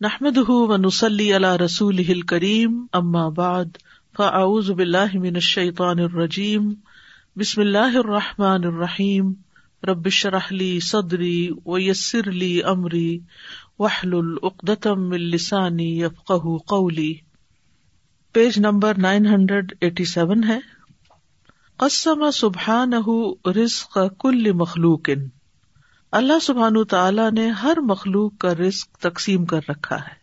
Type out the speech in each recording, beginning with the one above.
نحمد و نسلی اللہ رسول کریم اما بعد فاعوذ باللہ من الشیطان الرجیم بسم اللہ الرحمٰن الرحیم ربش رحلی صدری ویسر علی عمری وحل العقدم السانی یفق قولی page number nine hundred eighty seven ہے۔ قسم سبحان رزق کل مخلوق۔ اللہ سبحان تعالیٰ نے ہر مخلوق کا رسک تقسیم کر رکھا ہے۔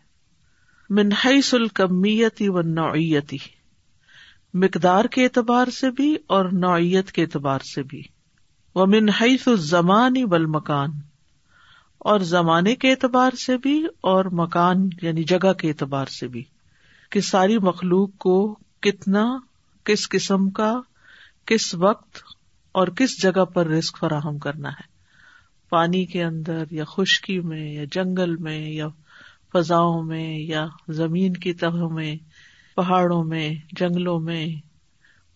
منحص الکمیتی و نوعیتی مقدار کے اعتبار سے بھی اور نوعیت کے اعتبار سے بھی۔ وہ منحص الزمانی و مکان اور زمانے کے اعتبار سے بھی اور مکان یعنی جگہ کے اعتبار سے بھی۔ کہ ساری مخلوق کو کتنا، کس قسم کا، کس وقت اور کس جگہ پر رسک فراہم کرنا ہے۔ پانی کے اندر یا خشکی میں یا جنگل میں یا فضاؤں میں یا زمین کی تہوں میں، پہاڑوں میں، جنگلوں میں،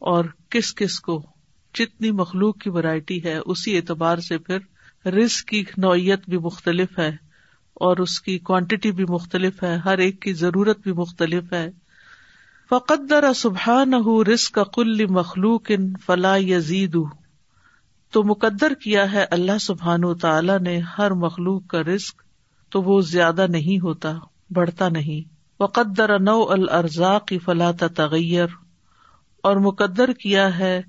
اور کس کس کو جتنی مخلوق کی ورائٹی ہے، اسی اعتبار سے پھر رسک کی نوعیت بھی مختلف ہے اور اس کی کوانٹٹی بھی مختلف ہے، ہر ایک کی ضرورت بھی مختلف ہے۔ فقدر سبحان رسک کل مخلوق ان فلاح یزید تو مقدر کیا ہے اللہ سبحان و تعالی نے ہر مخلوق کا رسک تو وہ زیادہ نہیں ہوتا، بڑھتا نہیں۔ وقدر نو الرزا کی فلاح تغیر اور مقدر کیا ہے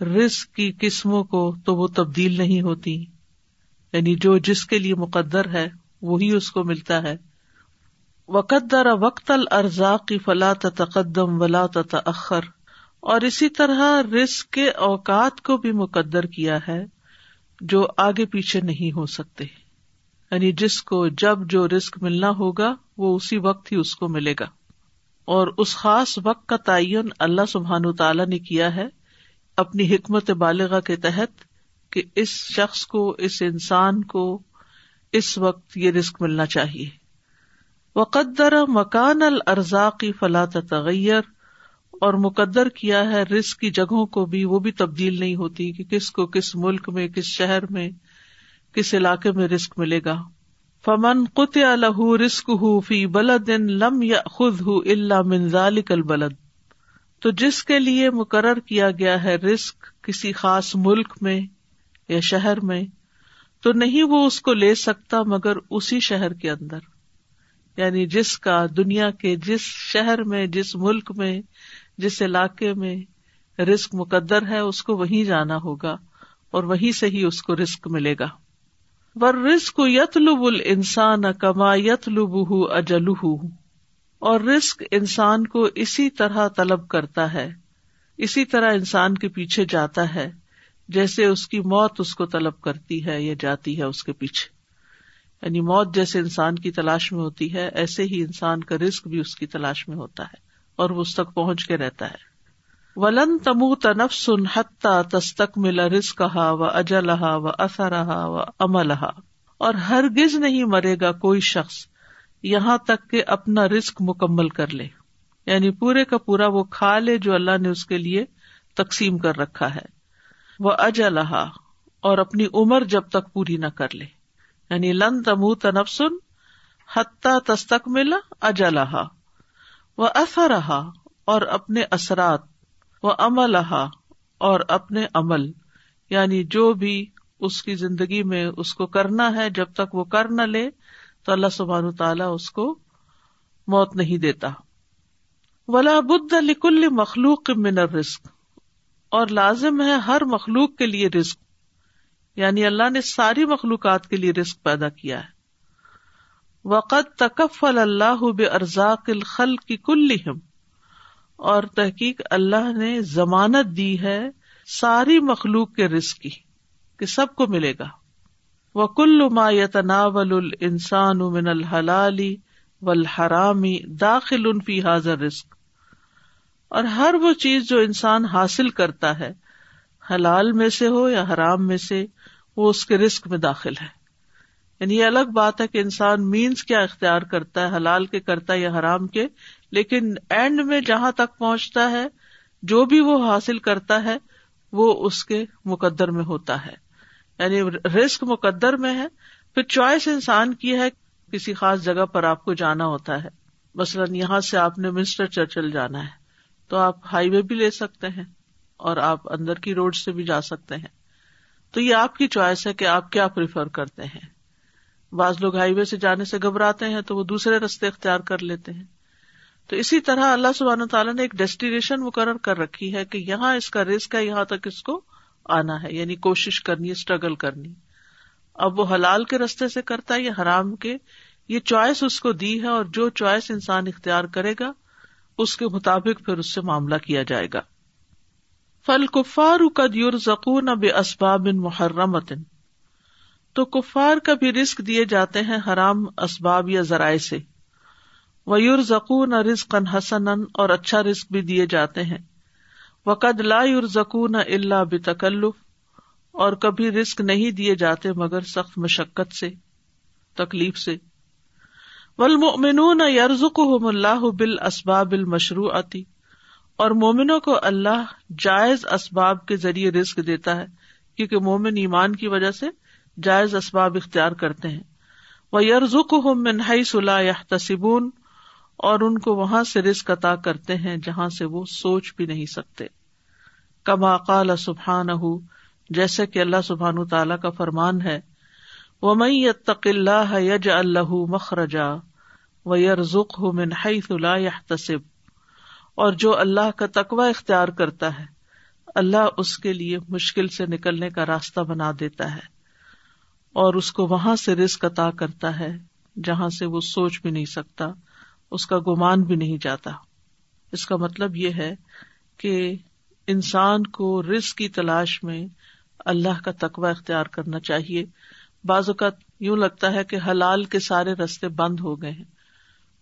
رسک کی قسموں کو تو وہ تبدیل نہیں ہوتی۔ یعنی جو جس کے لیے مقدر ہے، وہی اس کو ملتا ہے۔ وقدر وقت الرزا کی فلاح تقدم ولا تخر اور اسی طرح رسک کے اوقات کو بھی مقدر کیا ہے جو آگے پیچھے نہیں ہو سکتے۔ یعنی جس کو جب جو رسک ملنا ہوگا، وہ اسی وقت ہی اس کو ملے گا۔ اور اس خاص وقت کا تعین اللہ سبحان تعالیٰ نے کیا ہے اپنی حکمت بالغ کے تحت کہ اس شخص کو، اس انسان کو اس وقت یہ رسک ملنا چاہیے۔ وقدر مکان الرزا کی فلاں تغیر اور مقدر کیا ہے رسک کی جگہوں کو بھی، وہ بھی تبدیل نہیں ہوتی کہ کس کو کس ملک میں، کس شہر میں، کس علاقے میں رسک ملے گا۔ فمن قط الح رسک ہُو فی بلد لم یا خود ہُ اللہ منظال کل بلد تو جس کے لیے مقرر کیا گیا ہے رسک کسی خاص ملک میں یا شہر میں، تو نہیں وہ اس کو لے سکتا مگر اسی شہر کے اندر۔ یعنی جس کا دنیا کے، جس شہر میں، جس ملک میں جس علاقے میں رسک مقدر ہے، اس کو وہیں جانا ہوگا اور وہیں سے ہی اس کو رسک ملے گا۔ ور رسک یت لب ال انسان کما یت لب اجل اور رسک انسان کو اسی طرح طلب کرتا ہے، اسی طرح انسان کے پیچھے جاتا ہے، جیسے اس کی موت اس کو طلب کرتی ہے یا جاتی ہے اس کے پیچھے۔ یعنی موت جیسے انسان کی تلاش میں ہوتی ہے، ایسے ہی انسان کا رسک بھی اس کی تلاش میں ہوتا ہے۔ اور وہ اس تک پہنچ کے رہتا ہے۔ ولن تمو تنف سن حتہ تستک ملا رس کہا و اجلحا و اثرا و املحا اور ہرگز نہیں مرے گا کوئی شخص یہاں تک کہ اپنا رسک مکمل کر لے۔ یعنی پورے کا پورا وہ کھا لے جو اللہ نے اس کے لیے تقسیم کر رکھا ہے۔ وہ اجلحا اور اپنی عمر جب تک پوری نہ کر لے۔ یعنی لن تمو تنفسن حتہ تستک ملا اجلحا وہ اثر رہا اور اپنے اثرات وہ عمل رہا اور اپنے عمل یعنی جو بھی اس کی زندگی میں اس کو کرنا ہے، جب تک وہ کر نہ لے، تو اللہ سبحان تعالیٰ اس کو موت نہیں دیتا۔ ولا بد لکل مخلوق من رسک اور لازم ہے ہر مخلوق کے لیے رسک یعنی اللہ نے ساری مخلوقات کے لیے رسک پیدا کیا ہے۔ وقت تکف اللہ بے ارزاق الخل کی کل اور تحقیق اللہ نے ضمانت دی ہے ساری مخلوق کے رزق کی، کہ سب کو ملے گا۔ وہ کل ما یتناول الانسان من الحلالی والحرامی داخل ان فی حاضر رزق اور ہر وہ چیز جو انسان حاصل کرتا ہے، حلال میں سے ہو یا حرام میں سے، وہ اس کے رسک میں داخل ہے۔ یعنی یہ الگ بات ہے کہ انسان مینس کیا اختیار کرتا ہے، حلال کے کرتا ہے یا حرام کے، لیکن اینڈ میں جہاں تک پہنچتا ہے، جو بھی وہ حاصل کرتا ہے، وہ اس کے مقدر میں ہوتا ہے۔ یعنی رسک مقدر میں ہے۔ پھر چوائس انسان کی ہے، کسی خاص جگہ پر آپ کو جانا ہوتا ہے۔ مثلاً یہاں سے آپ نے مسٹر چرچل جانا ہے، تو آپ ہائی وے بھی لے سکتے ہیں اور آپ اندر کی روڈ سے بھی جا سکتے ہیں۔ تو یہ آپ کی چوائس ہے کہ آپ کیا پریفر کرتے ہیں۔ بعض لوگ ہائی وے سے جانے سے گھبراتے ہیں تو وہ دوسرے رستے اختیار کر لیتے ہیں۔ تو اسی طرح اللہ سبحانہ تعالیٰ نے ایک ڈیسٹینیشن مقرر کر رکھی ہے کہ یہاں اس کا رسک ہے، یہاں تک اس کو آنا ہے یعنی کوشش کرنی اسٹرگل کرنی۔ اب وہ حلال کے رستے سے کرتا ہے یا حرام کے؟ یہ چوائس اس کو دی ہے اور جو چوائس انسان اختیار کرے گا، اس کے مطابق پھر اس سے معاملہ کیا جائے گا۔ فل کفار قد یور بے اسباب محرمت تو کفار کا بھی رسک دیے جاتے ہیں حرام اسباب یا ذرائع سے۔ ویور زکون رزق حسن اور اچھا رسک بھی دیے جاتے ہیں۔ وقد لا یور زکون اللہ بتکلف۔ اور کبھی رسک نہیں دیے جاتے مگر سخت مشقت سے، تکلیف سے۔ ولمنون یرزق اللہ بال اسباب المشروع آتی اور مومنوں کو اللہ جائز اسباب کے ذریعے رسک دیتا ہے، کیونکہ مومن ایمان کی وجہ سے جائز اسباب اختیار کرتے ہیں۔ وہ یرزق ہو منہائی صلاح یا تصبون اور ان کو وہاں سے رسک عطا کرتے ہیں جہاں سے وہ سوچ بھی نہیں سکتے۔ کما قال سبحان جیسے کہ اللہ سبحان تعالی کا فرمان ہے۔ وہ مئی تق اللہ یج اللہ مخرجا و یرزق ہو منہائی صلاح یا تصب اور جو اللہ کا تقوی اختیار کرتا ہے، اللہ اس کے لیے مشکل سے نکلنے کا راستہ بنا دیتا ہے۔ اور اس کو وہاں سے رسک عطا کرتا ہے، جہاں سے وہ سوچ بھی نہیں سکتا، اس کا گمان بھی نہیں جاتا۔ اس کا مطلب یہ ہے کہ انسان کو رسک کی تلاش میں اللہ کا تقوی اختیار کرنا چاہیے۔ بعض اوقات یوں لگتا ہے کہ حلال کے سارے رستے بند ہو گئے ہیں۔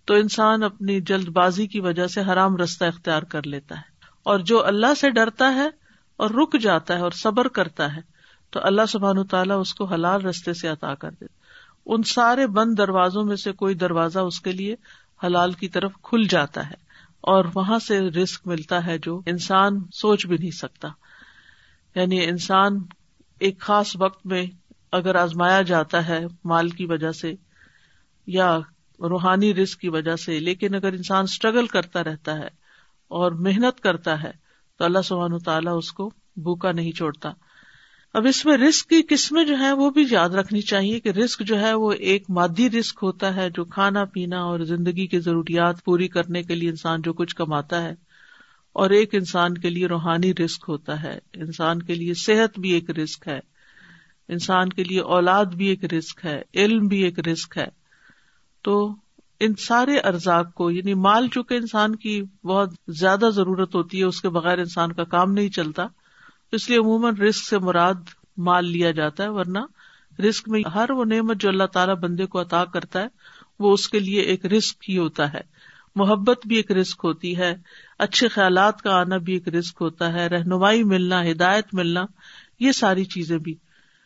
تو انسان اپنی جلد بازی کی وجہ سے حرام رستہ اختیار کر لیتا ہے۔ اور جو اللہ سے ڈرتا ہے اور رک جاتا ہے اور صبر کرتا ہے تو اللہ سبحان تعالیٰ اس کو حلال رستے سے عطا کر دیتا ان سارے بند دروازوں میں سے کوئی دروازہ اس کے لیے حلال کی طرف کھل جاتا ہے اور وہاں سے رسک ملتا ہے جو انسان سوچ بھی نہیں سکتا۔ یعنی انسان ایک خاص وقت میں اگر آزمایا جاتا ہے مال کی وجہ سے یا روحانی رسک کی وجہ سے، لیکن اگر انسان اسٹرگل کرتا رہتا ہے اور محنت کرتا ہے، تو اللہ سبحان تعالیٰ اس کو بھوکا نہیں چھوڑتا۔ اب اس میں رسک کی قسمیں جو ہے وہ بھی یاد رکھنی چاہیے کہ رسک جو ہے وہ ایک مادی رسک ہوتا ہے جو کھانا پینا اور زندگی کی ضروریات پوری کرنے کے لیے انسان جو کچھ کماتا ہے اور ایک انسان کے لیے روحانی رسک ہوتا ہے۔ انسان کے لیے صحت بھی ایک رسک ہے۔ انسان کے لیے اولاد بھی ایک رسک ہے۔ علم بھی ایک رسک ہے۔ تو ان سارے ارزاق کو یعنی مال چونکہ انسان کی بہت زیادہ ضرورت ہوتی ہے، اس کے بغیر انسان کا کام نہیں چلتا۔ اس لیے عموماً رسک سے مراد مال لیا جاتا ہے، ورنہ رسک میں ہر وہ نعمت جو اللہ تعالیٰ بندے کو عطا کرتا ہے، وہ اس کے لیے ایک رسک ہی ہوتا ہے۔ محبت بھی ایک رسک ہوتی ہے، اچھے خیالات کا آنا بھی ایک رسک ہوتا ہے، رہنمائی ملنا، ہدایت ملنا، یہ ساری چیزیں بھی۔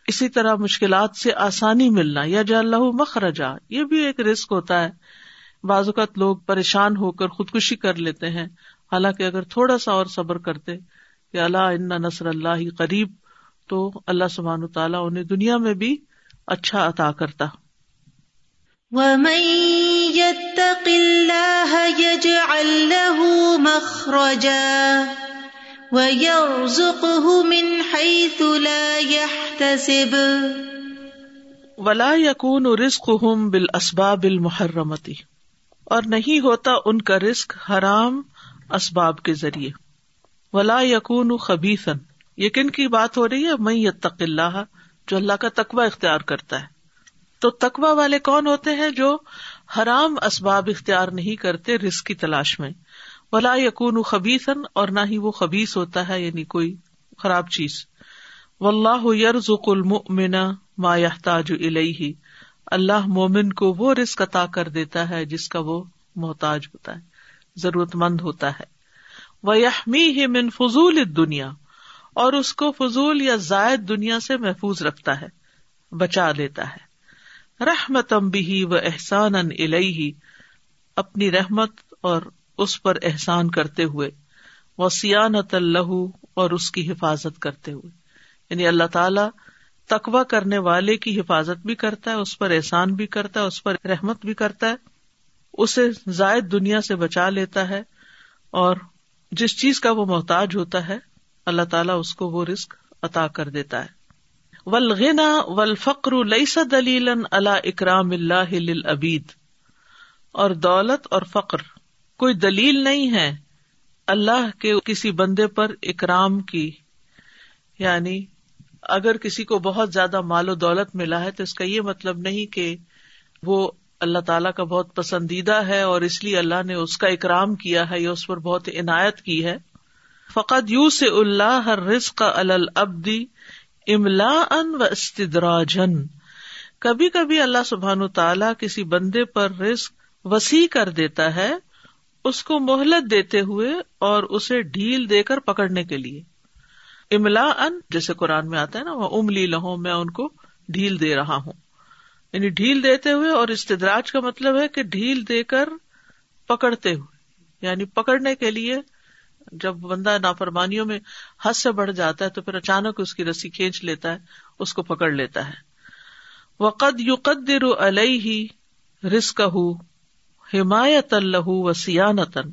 اسی طرح مشکلات سے آسانی ملنا، یا جا اللہ مخرجا، یہ بھی ایک رسک ہوتا ہے۔ بعض اوقات لوگ پریشان ہو کر خودکشی کر لیتے ہیں، حالانکہ اگر تھوڑا سا اور صبر کرتے کہ اللہ ان نصر اللہ قریب تو اللہ سبحان تعالیٰ انہیں دنیا میں بھی اچھا عطا کرتا۔ ولا یقون رسق ہوں بال اسباب المحرمتی اور نہیں ہوتا ان کا رسک حرام اسباب کے ذریعے۔ ولا یقون خبیثن یہ کن کی بات ہو رہی ہے میں یتق اللہ جو اللہ کا تقوا اختیار کرتا ہے۔ تو تقوا والے کون ہوتے ہیں جو حرام اسباب اختیار نہیں کرتے رسک کی تلاش میں؟ ولا یقون خبیثن اور نہ ہی وہ خبیص ہوتا ہے یعنی کوئی خراب چیز۔ و اللہ یرزق المؤمن ما يحتاج الیہ اللہ مومن کو وہ رسک عطا کر دیتا ہے جس کا وہ محتاج ہوتا ہے ضرورت مند ہوتا ہے۔ وہ یحمی ہی من فضول دنیا اور اس کو فضول یا زائد دنیا سے محفوظ رکھتا ہے، بچا لیتا ہے۔ رحمت امبی و احسان ان اپنی رحمت اور اس پر احسان کرتے ہوئے وہ سیانت اللہ اور اس کی حفاظت کرتے ہوئے۔ یعنی اللہ تعالی تقوا کرنے والے کی حفاظت بھی کرتا ہے، اس پر احسان بھی کرتا ہے، اس پر رحمت بھی کرتا ہے، اسے زائد دنیا سے بچا لیتا ہے، اور جس چیز کا وہ محتاج ہوتا ہے، اللہ تعالیٰ اس کو وہ رسک عطا کر دیتا ہے۔ ولغنا ول فقر دلیل اللہ اکرام اللہ ابید اور دولت اور فقر کوئی دلیل نہیں ہے اللہ کے کسی بندے پر اکرام کی۔ یعنی اگر کسی کو بہت زیادہ مال و دولت ملا ہے تو اس کا یہ مطلب نہیں کہ وہ اللہ تعالیٰ کا بہت پسندیدہ ہے اور اس لیے اللہ نے اس کا اکرام کیا ہے یا اس پر بہت عنایت کی ہے۔ فقط یو سے اللہ ہر رزق البدی املا ان و استدراجن کبھی کبھی اللہ سبحان تعالیٰ کسی بندے پر رسک وسیع کر دیتا ہے، اس کو مہلت دیتے ہوئے اور اسے ڈھیل دے کر پکڑنے کے لیے۔ املا ان جیسے قرآن میں آتا ہے نا، وہ املی لہو میں ان کو ڈھیل دے رہا ہوں۔ یعنی ڈھیل دیتے ہوئے اور استدراج کا مطلب ہے کہ ڈھیل دے کر پکڑتے ہوئے یعنی پکڑنے کے لیے جب بندہ نافرمانیوں میں حد سے بڑھ جاتا ہے تو پھر اچانک اس کی رسی کھینچ لیتا ہے، اس کو پکڑ لیتا ہے۔ وقد یو قدر ہی رسک حمایت اللہ و سیانتن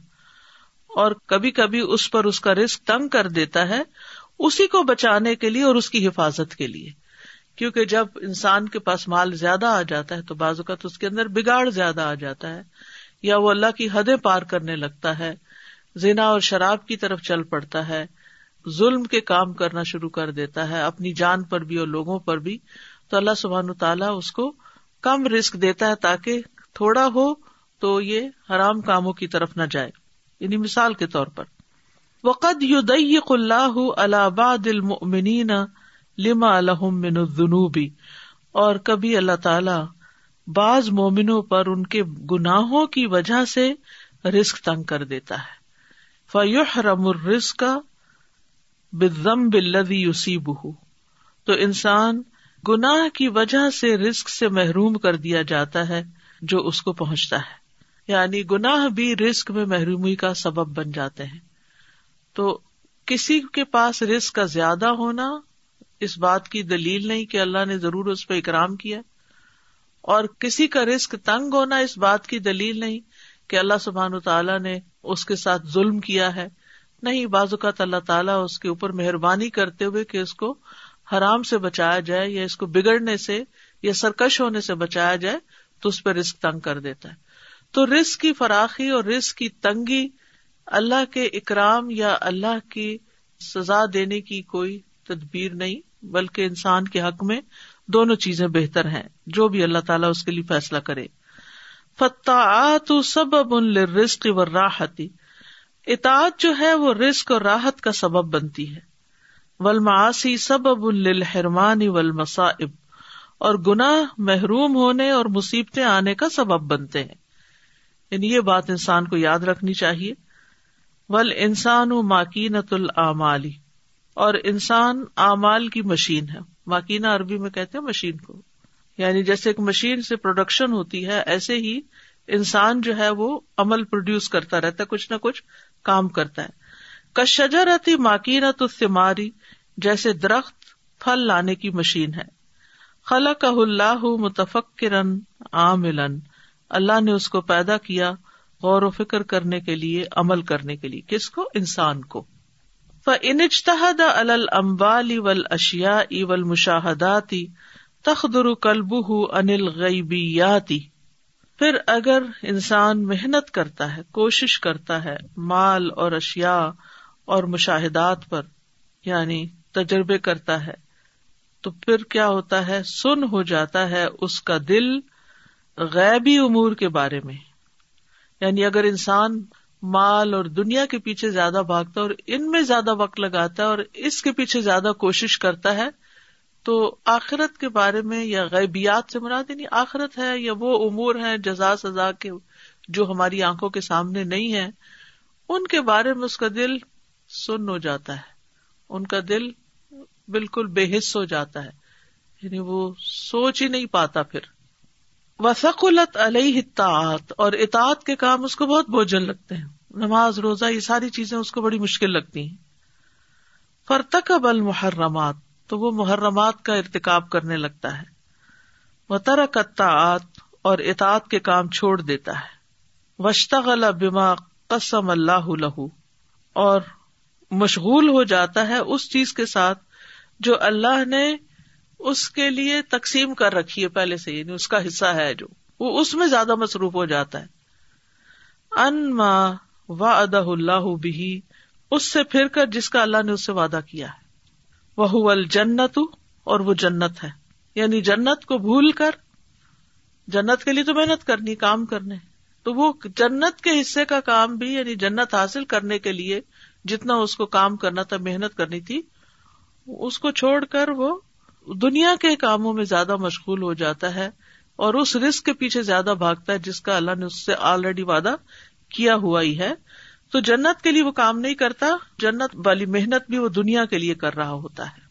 اور کبھی کبھی اس پر اس کا رسک تنگ کر دیتا ہے، اسی کو بچانے کے لیے اور اس کی حفاظت کے لیے۔ کیونکہ جب انسان کے پاس مال زیادہ آ جاتا ہے تو بعض اوقات اس کے اندر بگاڑ زیادہ آ جاتا ہے، یا وہ اللہ کی حدیں پار کرنے لگتا ہے، زنا اور شراب کی طرف چل پڑتا ہے، ظلم کے کام کرنا شروع کر دیتا ہے، اپنی جان پر بھی اور لوگوں پر بھی، تو اللہ سبحان تعالیٰ اس کو کم رسک دیتا ہے تاکہ تھوڑا ہو تو یہ حرام کاموں کی طرف نہ جائے۔ یعنی مثال کے طور پر۔ وقد يضيق اللہ على بعض المؤمنین لما لهم من الذنوب، اور کبھی اللہ تعالی بعض مومنوں پر ان کے گناہوں کی وجہ سے رسک تنگ کر دیتا ہے۔ فیحرم الرزق بالذنب الذي يصيبه تو انسان گناہ کی وجہ سے رسک سے محروم کر دیا جاتا ہے جو اس کو پہنچتا ہے۔ یعنی گناہ بھی رسک میں محرومی کا سبب بن جاتے ہیں۔ تو کسی کے پاس رسک کا زیادہ ہونا اس بات کی دلیل نہیں کہ اللہ نے ضرور اس پہ اکرام کیا اور کسی کا رسک تنگ ہونا اس بات کی دلیل نہیں کہ اللہ سبحان تعالیٰ نے اس کے ساتھ ظلم کیا ہے۔ نہیں، بعض اوقات اللہ تعالیٰ اس کے اوپر مہربانی کرتے ہوئے کہ اس کو حرام سے بچایا جائے یا اس کو بگڑنے سے یا سرکش ہونے سے بچایا جائے تو اس پہ رسک تنگ کر دیتا ہے۔ تو رسک کی فراخی اور رسک کی تنگی اللہ کے اکرام یا اللہ کی سزا دینے کی کوئی تدبیر نہیں، بلکہ انسان کے حق میں دونوں چیزیں بہتر ہیں، جو بھی اللہ تعالیٰ اس کے لیے فیصلہ کرے۔ فتح سب ان رسک و راحتی اطاعت جو ہے وہ رسک اور راحت کا سبب بنتی ہے۔ ولماسی سب اب الحرمان اور گناہ محروم ہونے اور مصیبتیں آنے کا سبب بنتے ہیں۔ یعنی یہ بات انسان کو یاد رکھنی چاہیے۔ ول انسان و ماکینت العمالی اور انسان اعمال کی مشین ہے۔ ماکینا عربی میں کہتے ہیں مشین کو۔ یعنی جیسے ایک مشین سے پروڈکشن ہوتی ہے، ایسے ہی انسان جو ہے وہ عمل پروڈیوس کرتا رہتا ہے، کچھ نہ کچھ کام کرتا ہے۔ کشجا رہتی ماکینت الثماری جیسے درخت پھل لانے کی مشین ہے۔ خلق اللہ متفکرن عاملن۔ اللہ نے اس کو پیدا کیا غور و فکر کرنے کے لیے، عمل کرنے کے لیے۔ کس کو؟ انسان کو۔ انجتحد المبالی ول اشیا اول مشاہداتی تخدر کلب انل غیبیاتی پھر اگر انسان محنت کرتا ہے، کوشش کرتا ہے مال اور اشیا اور مشاہدات پر یعنی تجربے کرتا ہے، تو پھر کیا ہوتا ہے؟ سن ہو جاتا ہے اس کا دل غیبی امور کے بارے میں۔ یعنی اگر انسان مال اور دنیا کے پیچھے زیادہ بھاگتا ہے اور ان میں زیادہ وقت لگاتا ہے اور اس کے پیچھے زیادہ کوشش کرتا ہے، تو آخرت کے بارے میں یا غیبیات سے مراد یعنی آخرت ہے یا وہ امور ہے جزا، سزا کے جو ہماری آنکھوں کے سامنے نہیں ہے ان کے بارے میں اس کا دل سن ہو جاتا ہے۔ ان کا دل بالکل بے حص ہو جاتا ہے۔ یعنی وہ سوچ ہی نہیں پاتا پھر۔ وسقلت علیہ اطاعت اور اطاعت کے کام اس کو بہت بوجھل لگتے ہیں۔ نماز، روزہ، یہ ساری چیزیں اس کو بڑی مشکل لگتی ہیں۔ فرتقب المحرمات تو وہ محرمات کا ارتکاب کرنے لگتا ہے۔ وہ ترکت اور اطاعت کے کام چھوڑ دیتا ہے۔ وشتغل بما قسم اللہ لہو اور مشغول ہو جاتا ہے اس چیز کے ساتھ جو اللہ نے اس کے لیے تقسیم کر رکھی ہے پہلے سے یعنی اس کا حصہ ہے جو۔ وہ اس میں زیادہ مصروف ہو جاتا ہے۔ ان ماں و ادا اللہ بھی اس سے پھر کر جس کا اللہ نے اس سے وعدہ کیا ہے۔ وہ الجنت اور وہ جنت ہے۔ یعنی جنت کو بھول کر، جنت کے لیے تو محنت کرنی، کام کرنے۔ تو وہ جنت کے حصے کا کام بھی یعنی جنت حاصل کرنے کے لیے جتنا اس کو کام کرنا تھا، محنت کرنی تھی، اس کو چھوڑ کر وہ دنیا کے کاموں میں زیادہ مشغول ہو جاتا ہے اور اس رسک کے پیچھے زیادہ بھاگتا ہے جس کا اللہ نے اس سے آلریڈی وعدہ کیا ہوا ہی ہے۔ تو جنت کے لیے وہ کام نہیں کرتا، جنت والی محنت بھی وہ دنیا کے لیے کر رہا ہوتا ہے۔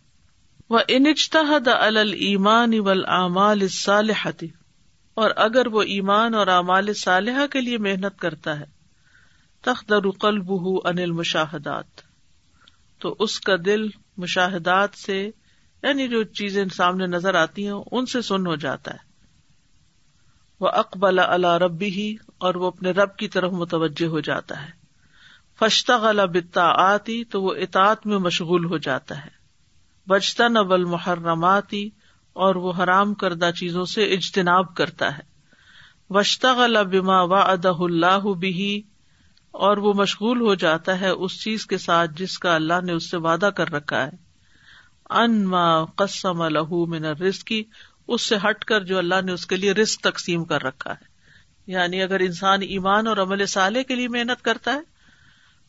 وہ انجتحد المان اول اعمال صالحتی اور اگر وہ ایمان اور اعمال صالحہ کے لیے محنت کرتا ہے، تخدر قلب انل مشاہدات تو اس کا دل مشاہدات سے یعنی جو چیزیں سامنے نظر آتی ہیں ان سے سن ہو جاتا ہے۔ وہ اقبال اللہ ربی ہی اور وہ اپنے رب کی طرف متوجہ ہو جاتا ہے۔ فشتا غلہ بتا آتی تو وہ اطاط میں مشغول ہو جاتا ہے۔ بجتا نبل محرماتی اور وہ حرام کردہ چیزوں سے اجتناب کرتا ہے۔ وشتا غلہ بما و ادا اللہ بھی اور وہ مشغول ہو جاتا ہے اس چیز کے ساتھ جس کا اللہ نے اس سے وعدہ کر رکھا ہے۔ ان ما قسم الح من رسکی اس سے ہٹ کر جو اللہ نے اس کے لیے رسک تقسیم کر رکھا ہے۔ یعنی اگر انسان ایمان اور عمل سالے کے لیے محنت کرتا ہے،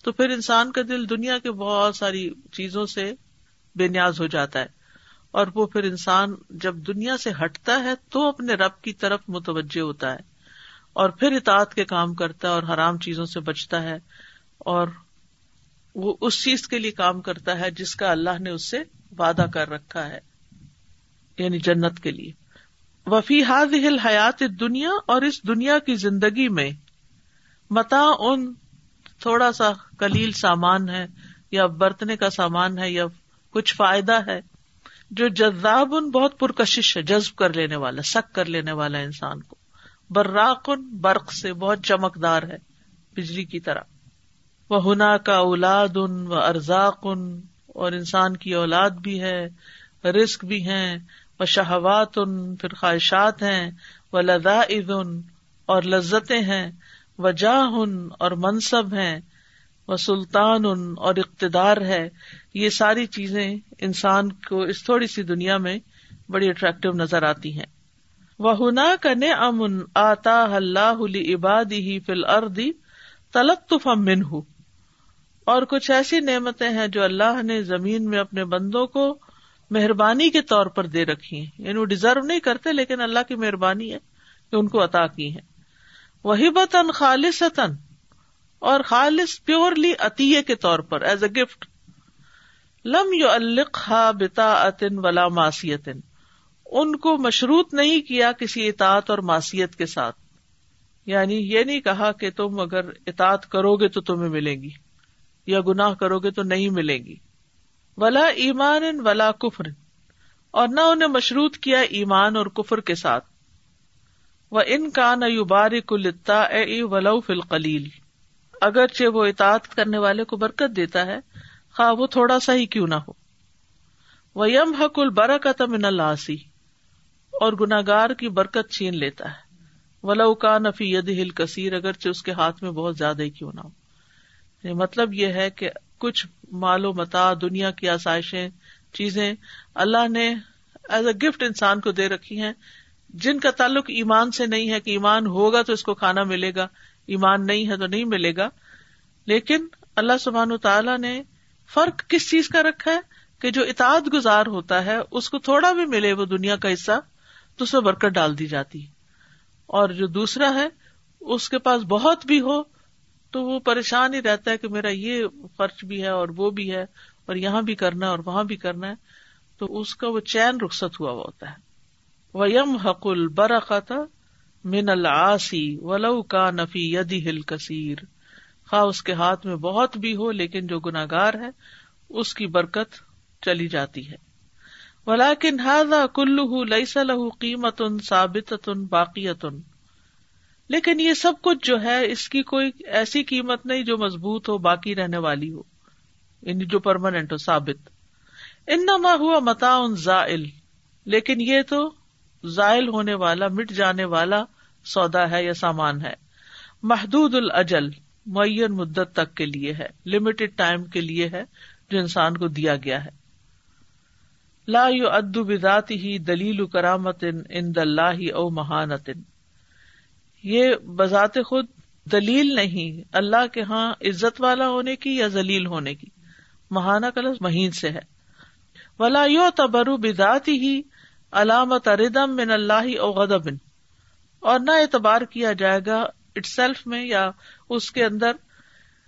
تو پھر انسان کا دل دنیا کے بہت ساری چیزوں سے بے نیاز ہو جاتا ہے۔ اور وہ پھر انسان جب دنیا سے ہٹتا ہے، تو اپنے رب کی طرف متوجہ ہوتا ہے۔ اور پھر اطاعت کے کام کرتا ہے اور حرام چیزوں سے بچتا ہے۔ اور وہ اس چیز کے لیے کام کرتا ہے جس کا اللہ نے اس سے وعدہ کر رکھا ہے یعنی جنت کے لیے۔ وفی حاض حیات دنیا اور اس دنیا کی زندگی میں متا ان تھوڑا سا کلیل سامان ہے یا برتنے کا سامان ہے یا کچھ فائدہ ہے جو جذاب ان بہت پرکشش ہے، جذب کر لینے والا، سک کر لینے والا انسان کو۔ براقن برق سے بہت چمکدار ہے، بجلی کی طرح۔ وہ ہنا کا اولاد ان و ارزاق ان اور انسان کی اولاد بھی ہے رسک بھی ہیں وہ شہوات ان پھر خواہشات ہیں وہ لدا ان اور لذتیں ہیں وہ جاہ ان اور منصب ہیں وہ سلطان ان اور اقتدار ہے۔ یہ ساری چیزیں انسان کو اس تھوڑی سی دنیا میں بڑی اٹریکٹو نظر آتی ہیں۔ وہ ہنا کا امن آتا اللہ عباد ہی فل اردی تلطف من ہوں اور کچھ ایسی نعمتیں ہیں جو اللہ نے زمین میں اپنے بندوں کو مہربانی کے طور پر دے رکھی ہیں۔ یعنی وہ ڈیزرو نہیں کرتے لیکن اللہ کی مہربانی ہے کہ ان کو عطا کی ہے وہی بتن خالص اور خالص پیورلی عطیے کے طور پر ایز اے گفٹ لم یو الخا بتا عطن ولا ماسیت ان کو مشروط نہیں کیا کسی اطاعت اور ماسیت کے ساتھ۔ یعنی یہ نہیں کہا کہ تم اگر اطاعت کرو گے تو تمہیں ملے گی۔ یا گناہ کرو گے تو نہیں ملے گی۔ ولا ایمان ولا کفر اور نہ انہیں مشروط کیا ایمان اور کفر کے ساتھ۔ وہ ان کا نہ یو بارکلتا اے ولو فل قلیل اگرچہ وہ اطاعت کرنے والے کو برکت دیتا ہے، خواہ وہ تھوڑا سا ہی کیوں نہ ہو۔ وہ یم حق البرکت من اللہ اور گناگار کی برکت چھین لیتا ہے۔ ولو کا نفی ید ہل کثیر اگرچہ اس کے ہاتھ میں بہت زیادہ ہی کیوں نہ ہو۔ یعنی مطلب یہ ہے کہ کچھ مال و متا، دنیا کی آسائشیں، چیزیں اللہ نے ایز اے گفٹ انسان کو دے رکھی ہیں، جن کا تعلق ایمان سے نہیں ہے کہ ایمان ہوگا تو اس کو کھانا ملے گا، ایمان نہیں ہے تو نہیں ملے گا۔ لیکن اللہ سبحان تعالیٰ نے فرق کس چیز کا رکھا ہے؟ کہ جو اطاعت گزار ہوتا ہے، اس کو تھوڑا بھی ملے وہ دنیا کا حصہ، تو اس میں برکت ڈال دی جاتی۔ اور جو دوسرا ہے، اس کے پاس بہت بھی ہو تو وہ پریشان ہی رہتا ہے کہ میرا یہ خرچ بھی ہے اور وہ بھی ہے اور یہاں بھی کرنا ہے اور وہاں بھی کرنا ہے، تو اس کا وہ چین رخصت ہوا ہوتا ہے۔ ویم حق البرقت من العاسی ولو کا نفی یدی ہل کثیر خواہ اس کے ہاتھ میں بہت بھی ہو، لیکن جو گناگار ہے، اس کی برکت چلی جاتی ہے۔ ولاکن ہاضا کلو لئی لہ قیمت ان ثابت باقیت لیکن یہ سب کچھ جو ہے، اس کی کوئی ایسی قیمت نہیں جو مضبوط ہو، باقی رہنے والی ہو۔ یعنی جو پرماننٹ ہو، ثابت۔ ان ہوا متا ان زائل۔ لیکن یہ تو زائل ہونے والا، مٹ جانے والا سودا ہے یا سامان ہے۔ محدود الجل معین مدت تک کے لیے ہے۔ لمیٹڈ ٹائم کے لیے ہے، جو انسان کو دیا گیا ہے۔ لا یو ادو بدات ہی دلیل کرامت ان دلہ او مہانت۔ یہ بذات خود دلیل نہیں، اللہ کے ہاں عزت والا ہونے کی یا ذلیل ہونے کی؟ مہانا کلس مہین سے ہے۔ ولا یو تبرو بدات ہی علامت اردم من اللہ او غدب اور نہ اعتبار کیا جائے گا اٹ سیلف میں یا اس کے اندر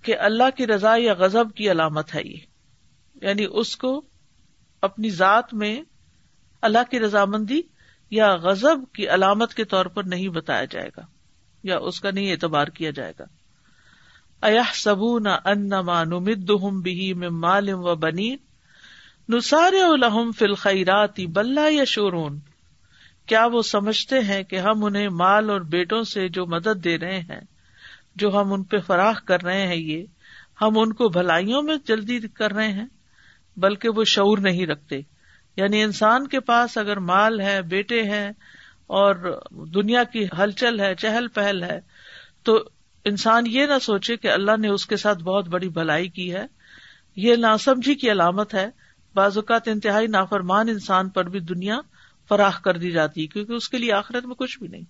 کہ اللہ کی رضا یا غزب کی علامت ہے یہ۔ یعنی اس کو اپنی ذات میں اللہ کی رضامندی یا غزب کی علامت کے طور پر نہیں بتایا جائے گا۔ یا اس کا نہیں اعتبار کیا جائے گا۔ اہ سبو نہ ان نمد بھی میں مالم و بنی نسار الحم فل خیراتی بلّہ یا شورون کیا وہ سمجھتے ہیں کہ ہم انہیں مال اور بیٹوں سے جو مدد دے رہے ہیں، جو ہم ان پہ فراخ کر رہے ہیں یہ، ہم ان کو بھلائیوں میں جلدی کر رہے ہیں، بلکہ وہ شعور نہیں رکھتے۔ یعنی انسان کے پاس اگر مال ہے، بیٹے ہیں اور دنیا کی ہلچل ہے، چہل پہل ہے، تو انسان یہ نہ سوچے کہ اللہ نے اس کے ساتھ بہت بڑی بھلائی کی ہے۔ یہ ناسمجھی کی علامت ہے۔ بعض اوقات انتہائی نافرمان انسان پر بھی دنیا فراخ کر دی جاتی کیونکہ اس کے لیے آخرت میں کچھ بھی نہیں۔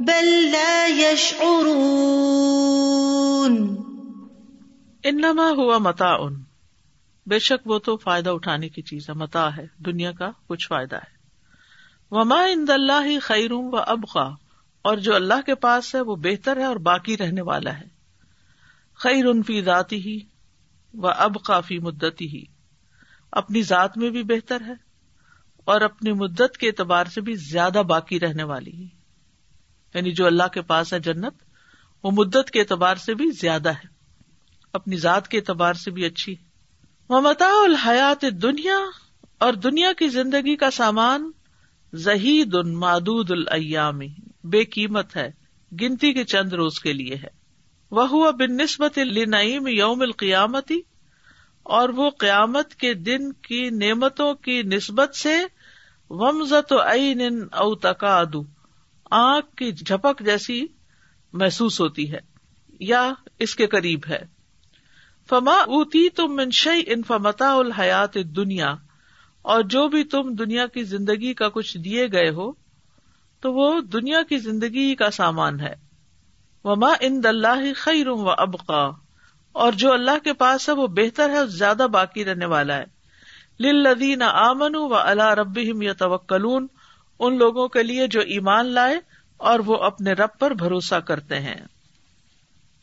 بل لا يشعرون انما ہوا متا ان بے شک وہ تو فائدہ اٹھانے کی چیز ہے متا ہے، دنیا کا کچھ فائدہ ہے۔ وما ان اللہ خیر و ابقا اور جو اللہ کے پاس ہے، وہ بہتر ہے اور باقی رہنے والا ہے۔ خیر ان فی ذاتی ہی و اب کافی مدتی ہی اپنی ذات میں بھی بہتر ہے اور اپنی مدت کے اعتبار سے بھی زیادہ باقی رہنے والی ہے۔ یعنی جو اللہ کے پاس ہے جنت، وہ مدت کے اعتبار سے بھی زیادہ ہے۔ اپنی ذات کے اعتبار سے بھی اچھی ممتا الحیات دنیا اور دنیا کی زندگی کا سامان زہید ان مادود الیامی بے قیمت ہے، گنتی کے چند روز کے لیے ہے۔ وہ ہوا بن نسبت لنعیم یوم القیامتی اور وہ قیامت کے دن کی نعمتوں کی نسبت سے ومزت و عین او تقاد آنکھ کی جھپک جیسی محسوس ہوتی ہے یا اس کے قریب ہے۔ فما اوتی تم منشئی ان فمتا الحیات دنیا اور جو بھی تم دنیا کی زندگی کا کچھ دیے گئے ہو، تو وہ دنیا کی زندگی کا سامان ہے۔ وما ان دلہ خیر و ابقا اور جو اللہ کے پاس ہے وہ بہتر ہے زیادہ باقی رہنے والا ہے۔ لدین آمن و اللہ رب یا ان لوگوں کے لیے جو ایمان لائے اور وہ اپنے رب پر بھروسہ کرتے ہیں۔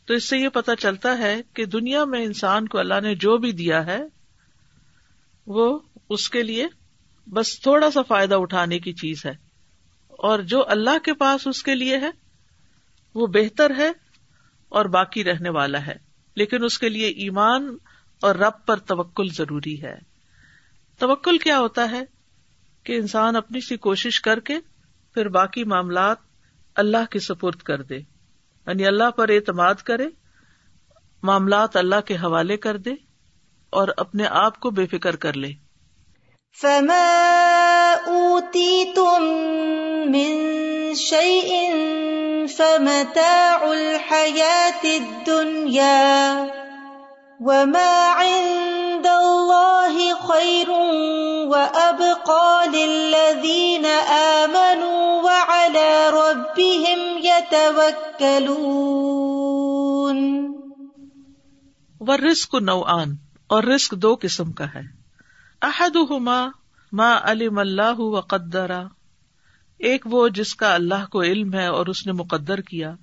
تو اس سے یہ پتا چلتا ہے کہ دنیا میں انسان کو اللہ نے جو بھی دیا ہے، وہ اس کے لیے بس تھوڑا سا فائدہ اٹھانے کی چیز ہے۔ اور جو اللہ کے پاس اس کے لیے ہے، وہ بہتر ہے اور باقی رہنے والا ہے۔ لیکن اس کے لیے ایمان اور رب پر توکل ضروری ہے۔ توکل کیا ہوتا ہے؟ کہ انسان اپنی سی کوشش کر کے پھر باقی معاملات اللہ کی سپرد کر دے۔ یعنی اللہ پر اعتماد کرے، معاملات اللہ کے حوالے کر دے اور اپنے آپ کو بے فکر کر لے۔ فما اوتیتم من شیئن فمتاع الحياة الدنيا وما عند الله خير وأبقى للذين آمنوا وعلى ربهم يتوكلون والرزق نوعان، اور رزق دو قسم کا ہے۔ احدهما ما علم الله وقدر ایک وہ جس کا اللہ کو علم ہے اور اس نے مقدر کیا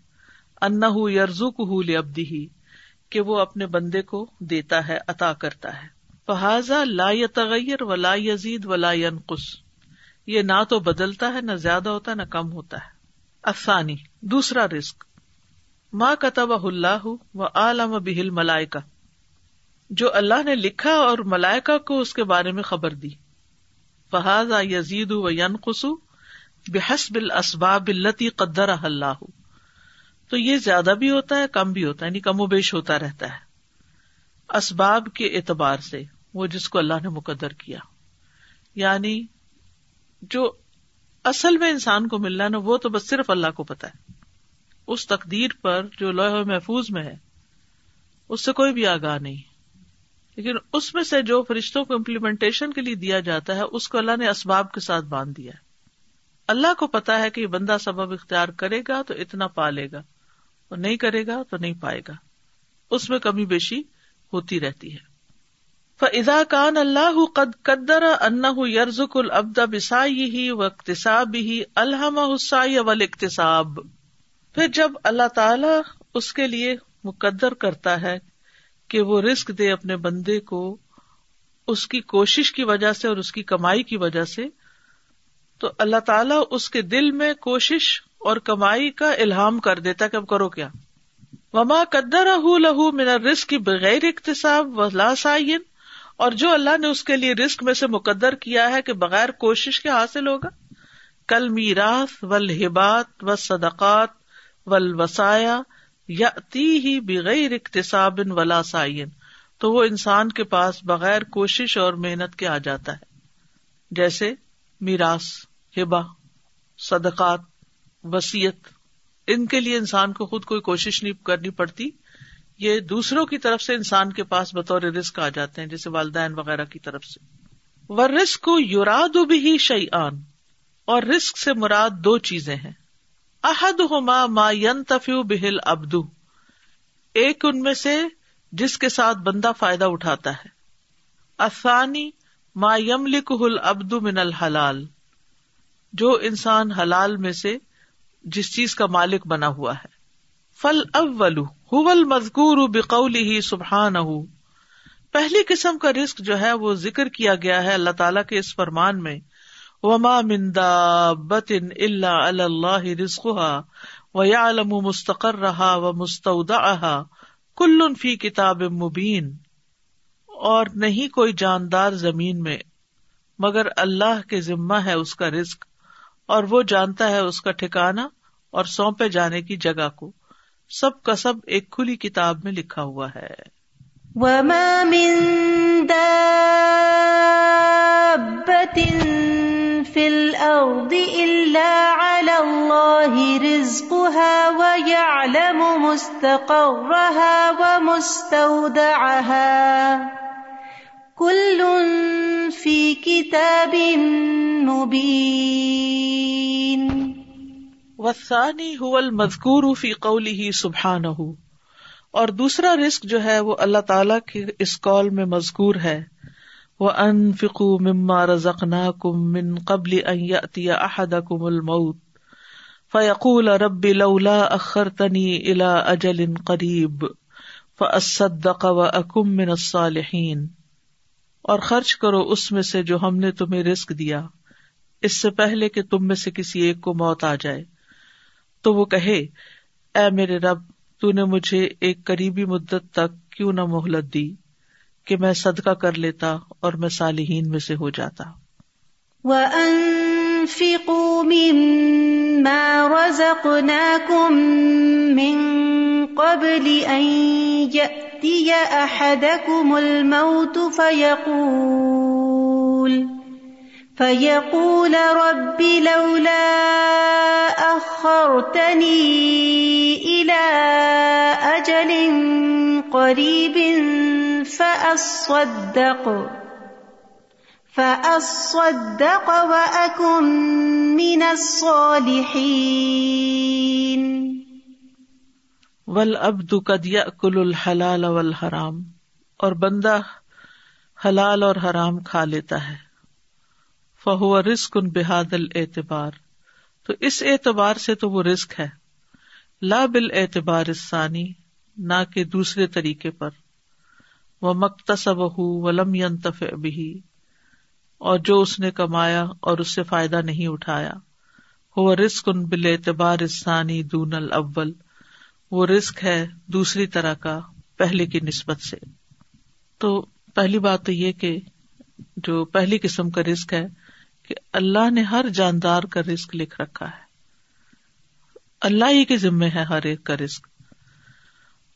انا یرزو کو ابدی ہی کہ وہ اپنے بندے کو دیتا ہے، عطا کرتا ہے۔ فہذا لا تغیر و لا یزید و لا ینقص۔ یہ نہ تو بدلتا ہے، نہ زیادہ ہوتا ہے نہ کم ہوتا ہے۔ افسانی دوسرا رسک ماں کتب اللہ و عالم بہل ملائکا جو اللہ نے لکھا اور ملائکا کو اس کے بارے میں خبر دی۔ فہذا یزید و ینقص بحسب الاسباب التي قدر اللہ۔ تو یہ زیادہ بھی ہوتا ہے، کم بھی ہوتا ہے یعنی کم و بیش ہوتا رہتا ہے۔ اسباب کے اعتبار سے وہ جس کو اللہ نے مقدر کیا۔ یعنی جو اصل میں انسان کو ملنا نا، وہ تو بس صرف اللہ کو پتا ہے۔ اس تقدیر پر جو لوہ محفوظ میں ہے، اس سے کوئی بھی آگاہ نہیں۔ لیکن اس میں سے جو فرشتوں کو امپلیمنٹیشن کے لیے دیا جاتا ہے، اس کو اللہ نے اسباب کے ساتھ باندھ دیا ہے۔ اللہ کو پتا ہے کہ یہ بندہ سبب اختیار کرے گا تو اتنا پالے گا اور نہیں کرے گا تو نہیں پائے گا اس میں کمی بیشی ہوتی رہتی ہے۔ فضا کان اللہ قد قدر ان یرزک العبد بسائی ہی و اقتصاب ہی الحم حسائی اول اقتصاب پھر جب اللہ تعالی اس کے لیے مقدر کرتا ہے کہ وہ رسک دے اپنے بندے کو، اس کی کوشش کی وجہ سے اور اس کی کمائی کی وجہ سے تو اللہ تعالیٰ اس کے دل میں کوشش اور کمائی کا الحام کر دیتا کہ اب کرو کیا۔ وما قدر لہو میرا رسک کی بغیر اقتصاب و لاسائن اور جو اللہ نے اس کے لیے رسک میں سے مقدر کیا ہے کہ بغیر کوشش کے حاصل ہوگا۔ کل میراث و لبات و صدقات و وسایا یا تی ہی بغیر اقتصاب ولا سائن تو وہ انسان کے پاس بغیر کوشش اور محنت کے آ جاتا ہے۔ جیسے میراث۔ ہبا صدقات وسیعت ان کے لیے انسان کو خود کوئی کوشش نہیں کرنی پڑتی، یہ دوسروں کی طرف سے انسان کے پاس بطور رسک آ جاتے ہیں، جیسے والدین وغیرہ کی طرف سے۔ وہ رسک کو یوراد بھی شعی اور رسک سے مراد دو چیزیں ہیں۔ احد ہوما ما ین تفیو بہل ابدو ایک ان میں سے جس کے ساتھ بندہ فائدہ اٹھاتا ہے۔ افانی ما یم لکھ ابدو من الحلال۔ جو انسان حلال میں سے جس چیز کا مالک بنا ہوا ہے۔ فل اول مزکور بقول ہی سبحان پہلی قسم کا رسک جو ہے وہ ذکر کیا گیا ہے اللہ تعالیٰ کے اس فرمان میں۔ وما مندا بتن اللہ اللہ رسق و یا علم مستقر رہا و مستعدا کل فی کتاب مبین اور نہیں کوئی جاندار زمین میں، مگر اللہ کے ذمہ ہے اس کا رسک اور وہ جانتا ہے اس کا ٹھکانا اور سونپے جانے کی جگہ کو۔ سب کا سب ایک کھلی کتاب میں لکھا ہوا ہے۔ وما من في الأرض إلا على الله رزقها ويعلم مستقرها ومستودعها۔ كل في كتاب مبين. والثاني هو المذكور في قوله سبحانه. اور دوسرا رسک جو ہے وہ اللہ تعالی کے اس قول میں مذکور ہے. وہ ان فکو مما رزق کم من قبل احدكم الموت. فيقول رب لولا اخرتني الى اجل قریب فاصدق واكن من الصالحين. اور خرچ کرو اس میں سے جو ہم نے تمہیں رسک دیا۔ اس سے پہلے کہ تم میں سے کسی ایک کو موت آ جائے۔ تو وہ کہے، اے میرے رب، تو نے مجھے ایک قریبی مدت تک کیوں نہ مہلت دی کہ میں صدقہ کر لیتا اور میں صالحین میں سے ہو جاتا۔ وَأَنفِقُوا مِمَّا رَزَقْنَاكُم مِّن قَبْلِ أَن يَأْتِيَ أَحَدَكُمُ الْمَوْتُ فَيَقُولَ فيقول رب لولا أخرتني إلى أجل قريب فأصدق فأصدق وأكن من الصالحين والعبد قد يأكل الحلال والحرام، اور بندہ حلال اور حرام کھا لیتا ہے۔ فہو رسک ان بحادل اعتبار تو اس اعتبار سے تو وہ رسک ہے۔ لا بل اعتبار ثانی نہ کہ دوسرے طریقے پر۔ وہ مکتسب ولم ینتف بھی اور جو اس نے کمایا اور اس سے فائدہ نہیں اٹھایا۔ وہ رسک ان بل اعتبار ثانی دون الاول۔ وہ رسک ہے دوسری طرح کا، پہلے کی نسبت سے۔ تو پہلی بات تو یہ کہ جو پہلی قسم کا رسک ہے کہ اللہ نے ہر جاندار کا رسک لکھ رکھا ہے۔ اللہ ہی کے ذمے ہے ہر ایک کا رسک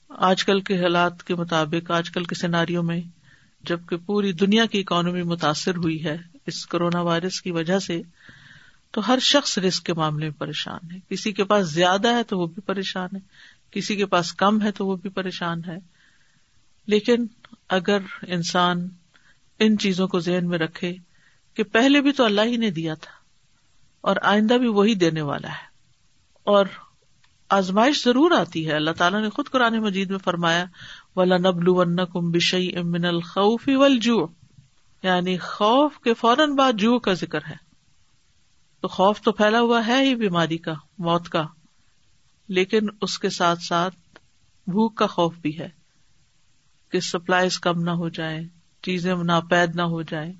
آج کل کے حالات کے مطابق، آج کل کے سیناریوں میں جبکہ پوری دنیا کی اکانومی متاثر ہوئی ہے اس کرونا وائرس کی وجہ سے، تو ہر شخص رسک کے معاملے میں پریشان ہے۔ کسی کے پاس زیادہ ہے تو وہ بھی پریشان ہے۔ کسی کے پاس کم ہے تو وہ بھی پریشان ہے۔ لیکن اگر انسان ان چیزوں کو ذہن میں رکھے کہ پہلے بھی تو اللہ ہی نے دیا تھا اور آئندہ بھی وہی دینے والا ہے، اور آزمائش ضرور آتی ہے۔ اللہ تعالیٰ نے خود قرآن مجید میں فرمایا ولا نبل کم بشئی امن الخوف ولجو یعنی خوف کے فوراً بعد جو کا ذکر ہے. تو خوف تو پھیلا ہوا ہے ہی بیماری کا، موت کا. لیکن اس کے ساتھ ساتھ بھوک کا خوف بھی ہے کہ سپلائیز کم نہ ہو جائے چیزیں ناپید نہ ہو جائے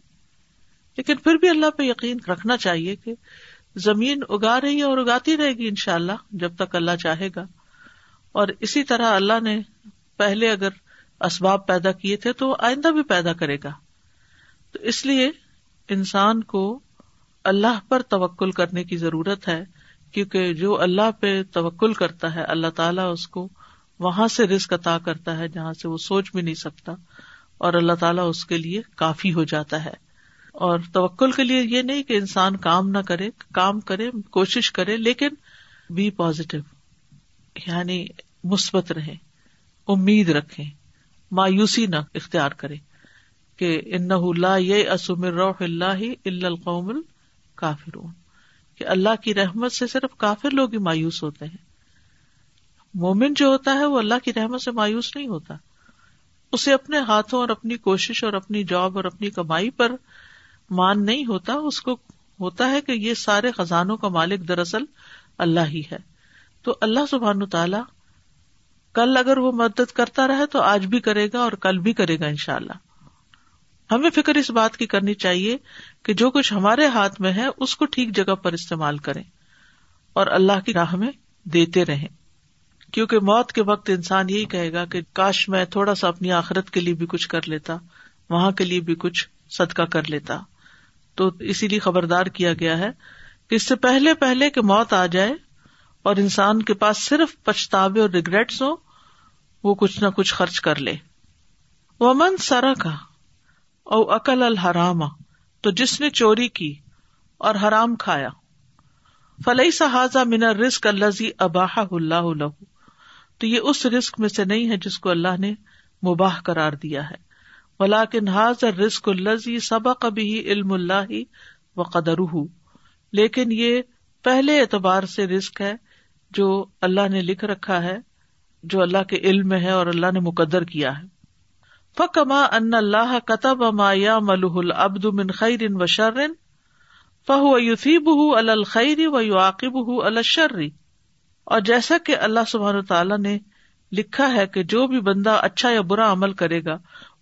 لیکن پھر بھی اللہ پہ یقین رکھنا چاہیے کہ زمین اگا رہی ہے اور اگاتی رہے گی ان شاء اللہ جب تک اللہ چاہے گا. اور اسی طرح اللہ نے پہلے اگر اسباب پیدا کیے تھے تو وہ آئندہ بھی پیدا کرے گا۔ تو اس لیے انسان کو اللہ پر توکل کرنے کی ضرورت ہے، کیونکہ جو اللہ پہ توکل کرتا ہے، اللہ تعالیٰ اس کو وہاں سے رسک عطا کرتا ہے جہاں سے وہ سوچ بھی نہیں سکتا، اور اللہ تعالیٰ اس کے لیے کافی ہو جاتا ہے۔ اور توکل کے لیے یہ نہیں کہ انسان کام نہ کرے، کام کرے، کوشش کرے، لیکن بی پازیٹو یعنی مثبت رہے۔ امید رکھے مایوسی نہ اختیار کرے کہ ان لا یہ اسمر روح اللہ القوم کافر کہ اللہ کی رحمت سے صرف کافر لوگ ہی مایوس ہوتے ہیں۔ مومن جو ہوتا ہے وہ اللہ کی رحمت سے مایوس نہیں ہوتا۔ اسے اپنے ہاتھوں اور اپنی کوشش اور اپنی جاب اور اپنی کمائی پر مان نہیں ہوتا، اس کو ہوتا ہے کہ یہ سارے خزانوں کا مالک دراصل اللہ ہی ہے۔ تو اللہ سبحان تعالی کل اگر وہ مدد کرتا رہے تو آج بھی کرے گا اور کل بھی کرے گا ان شاء اللہ ہمیں فکر اس بات کی کرنی چاہیے کہ جو کچھ ہمارے ہاتھ میں ہے، اس کو ٹھیک جگہ پر استعمال کریں اور اللہ کی راہ میں دیتے رہیں۔ کیونکہ موت کے وقت انسان یہی کہے گا کہ کاش میں تھوڑا سا اپنی آخرت کے لیے بھی کچھ کر لیتا، وہاں کے لیے بھی کچھ صدقہ کر لیتا۔ تو اسی لیے خبردار کیا گیا ہے کہ اس سے پہلے پہلے کہ موت آ جائے اور انسان کے پاس صرف پچھتاوے اور ریگریٹس ہو وہ کچھ نہ کچھ خرچ کر لے۔ وہ من سرا کا او عقل الحرام، تو جس نے چوری کی اور حرام کھایا۔ فلئی سہذا من رسک الزی اباہ اللہ تو یہ اس رسک میں سے نہیں ہے جس کو اللہ نے مباح قرار دیا ہے۔ ولاکن حاضر رسک الزی سبق کبھی علم اللہ و قدر لیکن یہ پہلے اعتبار سے رسک ہے جو اللہ نے لکھ رکھا ہے۔ جو اللہ کے علم میں ہے اور اللہ نے مقدر کیا ہے۔ فکما ان اللہ قطب ما یا ملح العبد من خیر و شرن فہو یوسیب الخیر و یو عاقب الشرری اور جیسا کہ اللہ سبحان تعالیٰ نے لکھا ہے کہ جو بھی بندہ اچھا یا برا عمل کرے گا،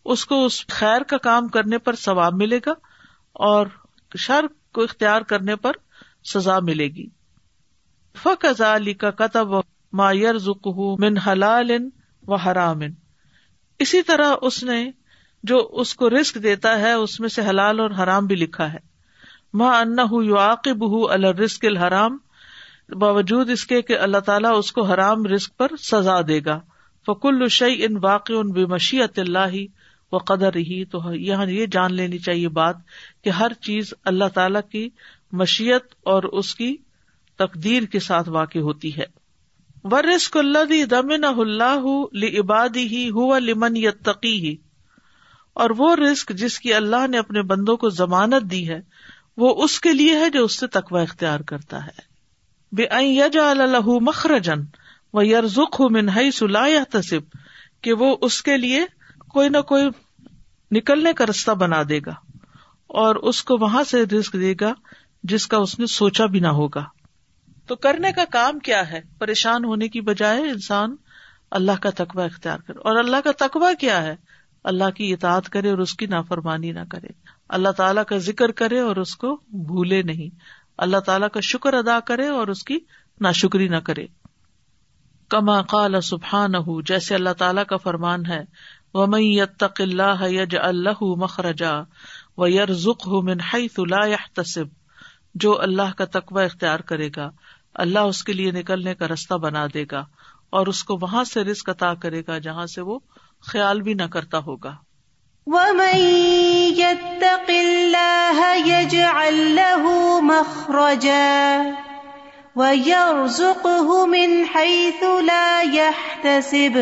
اس کو اس خیر کا کام کرنے پر ثواب ملے گا اور شر کو اختیار کرنے پر سزا ملے گی۔ فق علی کا قطب کتب مایر من حلال و حرام. اسی طرح اس نے جو اس کو رسک دیتا ہے اس میں سے حلال اور حرام بھی لکھا ہے. ماں ان یو عاقب الرسک الحرام، باوجود اس کے کہ اللہ تعالیٰ اس کو حرام رسک پر سزا دے گا. فکل شعی ان واقع ان بے مشیت اللہ و قدر ہی تو یہاں یہ جان لینی چاہیے بات کہ ہر چیز اللہ تعالی کی مشیت اور اس کی تقدیر کے ساتھ واقع ہوتی ہے۔ و رسک اللہ دمن اللہ عبادی ہی ہوا لمن یتقی ہی اور وہ رسک جس کی اللہ نے اپنے بندوں کو ضمانت دی ہے، وہ اس کے لیے ہے جو اس سے تقوی اختیار کرتا ہے۔ بے یجا اللہ مخرجن و یرزخ منہئی سلا تصب کہ وہ اس کے لیے کوئی نہ کوئی نکلنے کا رستہ بنا دے گا اور اس کو وہاں سے رسک دے گا جس کا اس نے سوچا بھی نہ ہوگا۔ تو کرنے کا کام کیا ہے؟ پریشان ہونے کی بجائے انسان اللہ کا تقوی اختیار کر اور اللہ کا تقوی کیا ہے؟ اللہ کی اطاعت کرے اور اس کی نافرمانی نہ کرے۔ اللہ تعالیٰ کا ذکر کرے اور اس کو بھولے نہیں۔ اللہ تعالیٰ کا شکر ادا کرے اور اس کی ناشکری نہ کرے۔ کما قال سبحان جیسے اللہ تعالیٰ کا فرمان ہے وہ میتق اللہ یج اللہ مخرجا و یر ذک من حیث لا جو اللہ کا تقوی اختیار کرے گا اللہ اس کے لیے نکلنے کا رستہ بنا دے گا اور اس کو وہاں سے رسک عطا کرے گا جہاں سے وہ خیال بھی نہ کرتا ہوگا۔ وَمَن يَتَّقِ اللَّهَ يَجْعَل لَّهُ مَخْرَجًا وَيَرْزُقْهُ مِنْ حَيْثُ لَا يَحْتَسِبُ۔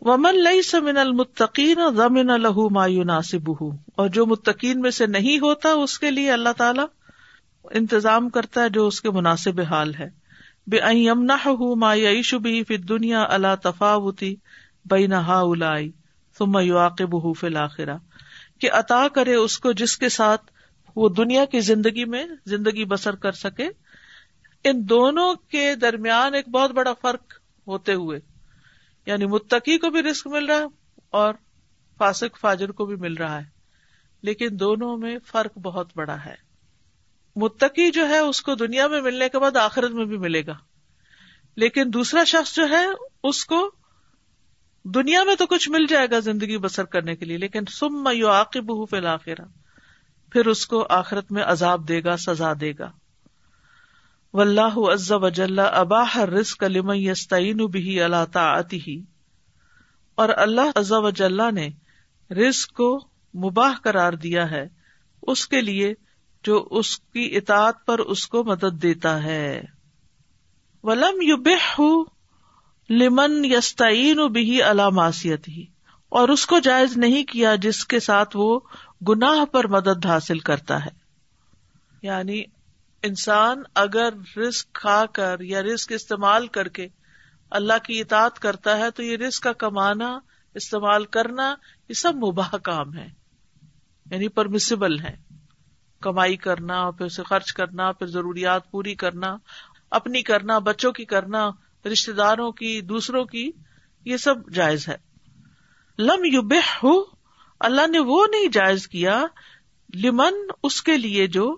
ومن ليس من المتقین ضمن له ما يناسبه۔ اور جو متقین میں سے نہیں ہوتا اس کے لیے اللہ تعالی انتظام کرتا ہے جو اس کے مناسب حال ہے۔ بے یمنا ما یعیش بھی فی دنیا اللہ تفاوتی بین ہا الائی ثم یواقب فی الآخرہ کہ عطا کرے اس کو جس کے ساتھ وہ دنیا کی زندگی میں زندگی بسر کر سکے۔ ان دونوں کے درمیان ایک بہت بڑا فرق ہوتے ہوئے یعنی متقی کو بھی رسک مل رہا ہے اور فاسق فاجر کو بھی مل رہا ہے۔ لیکن دونوں میں فرق بہت بڑا ہے۔ متقی جو ہے اس کو دنیا میں ملنے کے بعد آخرت میں بھی ملے گا۔ لیکن دوسرا شخص جو ہے، اس کو دنیا میں تو کچھ مل جائے گا زندگی بسر کرنے کے لیے، لیکن سم یو عاقب فی الآخرہ پھر اس کو آخرت میں عذاب دے گا، سزا دے گا۔ و اللہ عز وجل اباہ رزق لمن یستعین به اللہ طاعته۔ اور اللہ عز وجل نے رزق کو مباح قرار دیا ہے، اس کے لیے جو اس کی اطاعت پر اس کو مدد دیتا ہے۔ ولم یو لمن یستعین بھی علاماسیت ہی اور اس کو جائز نہیں کیا جس کے ساتھ وہ گناہ پر مدد حاصل کرتا ہے۔ یعنی انسان اگر رسک کھا کر یا رسک استعمال کر کے اللہ کی اطاعت کرتا ہے تو یہ رسک کا کمانا، استعمال کرنا، یہ سب مباح کام ہے۔ یعنی پرمسبل ہے۔ کمائی کرنا، پھر اسے خرچ کرنا، پھر ضروریات پوری کرنا، اپنی کرنا، بچوں کی کرنا رشتے داروں کی، دوسروں کی، یہ سب جائز ہے۔ لم یو ہو اللہ نے وہ نہیں جائز کیا لمن اس کے لیے جو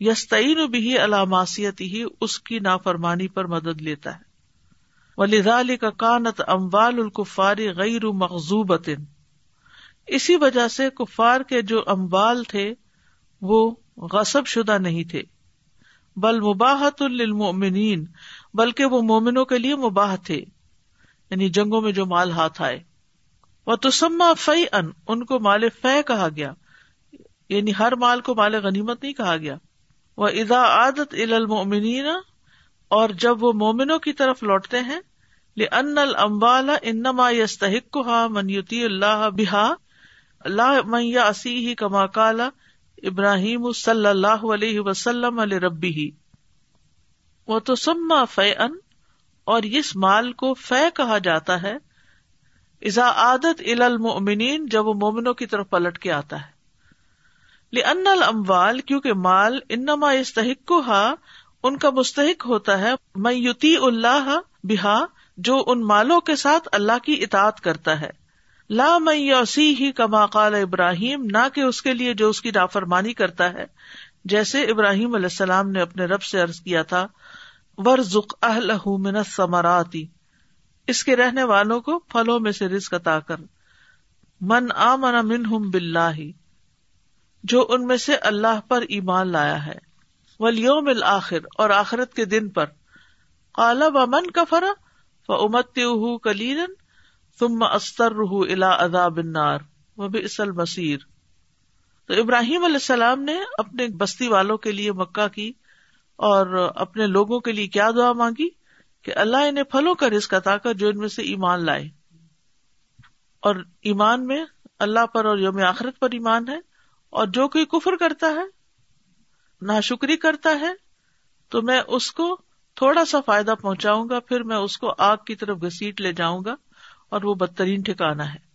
یستعین بھی علاماسیت ہی اس کی نافرمانی پر مدد لیتا ہے۔ ولی کا کانت اموال الکفار غیر مغزوبت اسی وجہ سے کفار کے جو اموال تھے وہ غصب شدہ نہیں تھے۔ بل مباحت للمؤمنین، بلکہ وہ مومنوں کے لیے مباح تھے۔ یعنی جنگوں میں جو مال ہاتھ آئے۔ وہ تسما فی ان ان کو مال فہ کہا گیا۔ یعنی ہر مال کو مال غنیمت نہیں کہا گیا۔ وہ ادا عادت المؤمنین اور جب وہ مومنوں کی طرف لوٹتے ہیں ان المبال انما یستحق منیوتی اللہ بحا اللہ میاں اسی ہی کما کالا ابراہیم صلی اللہ علیہ وسلم علیہ ربی ہی وہ تو سما فی ان اور اس مال کو فے کہا جاتا ہے ازا عادت المؤمنین جب وہ مومنوں کی طرف پلٹ کے آتا ہے. ان الموال کیونکہ مال انما استحق ہا ان کا مستحق ہوتا ہے میں یوتی اللہ بحا جو ان مالوں کے ساتھ اللہ کی اطاعت کرتا ہے. لا میں یوسی ہی کما قال ابراہیم، نہ کہ اس کے لیے جو اس کی نافرمانی کرتا ہے۔ جیسے ابراہیم علیہ السلام نے اپنے رب سے عرض کیا تھا ورژ اہل من اس کے رہنے والوں کو پھلوں میں سے رزق عطا کر۔ من آ من من جو ان میں سے اللہ پر ایمان لایا ہے۔ ولیوم الآخر اور آخرت کے دن پر۔ کالا و من کفرا و امت کلیرن تم استر رح الا ادا بنار وہ بھی اصل مسیر تو ابراہیم علیہ السلام نے اپنے بستی والوں کے لیے مکہ کی اور اپنے لوگوں کے لیے کیا دعا مانگی؟ کہ اللہ انہیں پھلوں کا رزق عطا کر جو ان میں سے ایمان لائے۔ اور ایمان میں اللہ پر اور یوم آخرت پر ایمان ہے۔ اور جو کوئی کفر کرتا ہے نہ شکری کرتا ہے، تو میں اس کو تھوڑا سا فائدہ پہنچاؤں گا، پھر میں اس کو آگ کی طرف گسیٹ لے جاؤں گا۔ اور وہ بدترین ٹھکانا ہے۔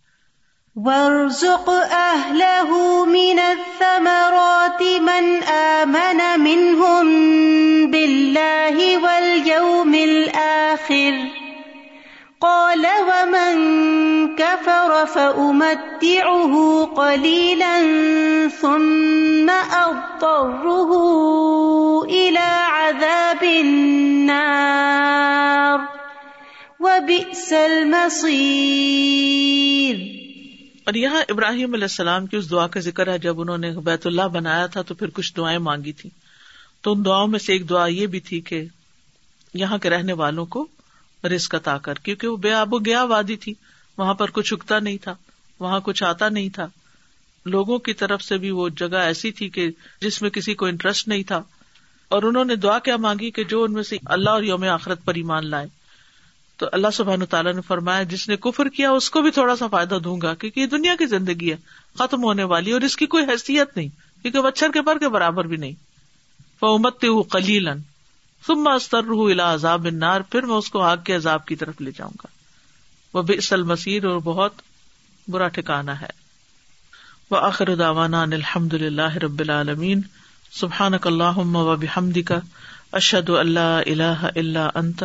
وارزق أهله من الثمرات من آمن منهم بالله واليوم الآخر قال ومن كفر فأمتعه قليلا ثم أضطره إلى عذاب النار وبئس المصير۔ اور یہاں ابراہیم علیہ السلام کی اس دعا کا ذکر ہے، جب انہوں نے بیت اللہ بنایا تھا تو پھر کچھ دعائیں مانگی تھی تو ان دعاؤں میں سے ایک دعا یہ بھی تھی کہ یہاں کے رہنے والوں کو رسک عطا کر، کیونکہ وہ بے آب و گیا وادی تھی۔ وہاں پر کچھ اگتا نہیں تھا، وہاں کچھ آتا نہیں تھا۔ لوگوں کی طرف سے بھی وہ جگہ ایسی تھی کہ جس میں کسی کو انٹرسٹ نہیں تھا۔ اور انہوں نے دعا کیا مانگی کہ جو ان میں سے اللہ اور یوم آخرت پر ایمان لائے۔ تو اللہ سبحان تعالیٰ نے فرمایا، جس نے کفر کیا، اس کو بھی تھوڑا سا فائدہ دوں گا، کیونکہ یہ دنیا کی زندگی ہے، ختم ہونے والی، اور اس کی کوئی حیثیت نہیں، کیونکہ مچھر کے پر کے برابر بھی نہیں۔ فمت کلیلن تم استر الا عذاب نار پھر میں اس کو آگ کے عذاب کی طرف لے جاؤں گا۔ وہ بسل مسیر اور بہت برا ٹھکانا ہے۔ وہ آخر داوانا الحمد للہ رب العالمین سبحان اللہ و بحمد کا اشد اللہ اللہ اللہ انت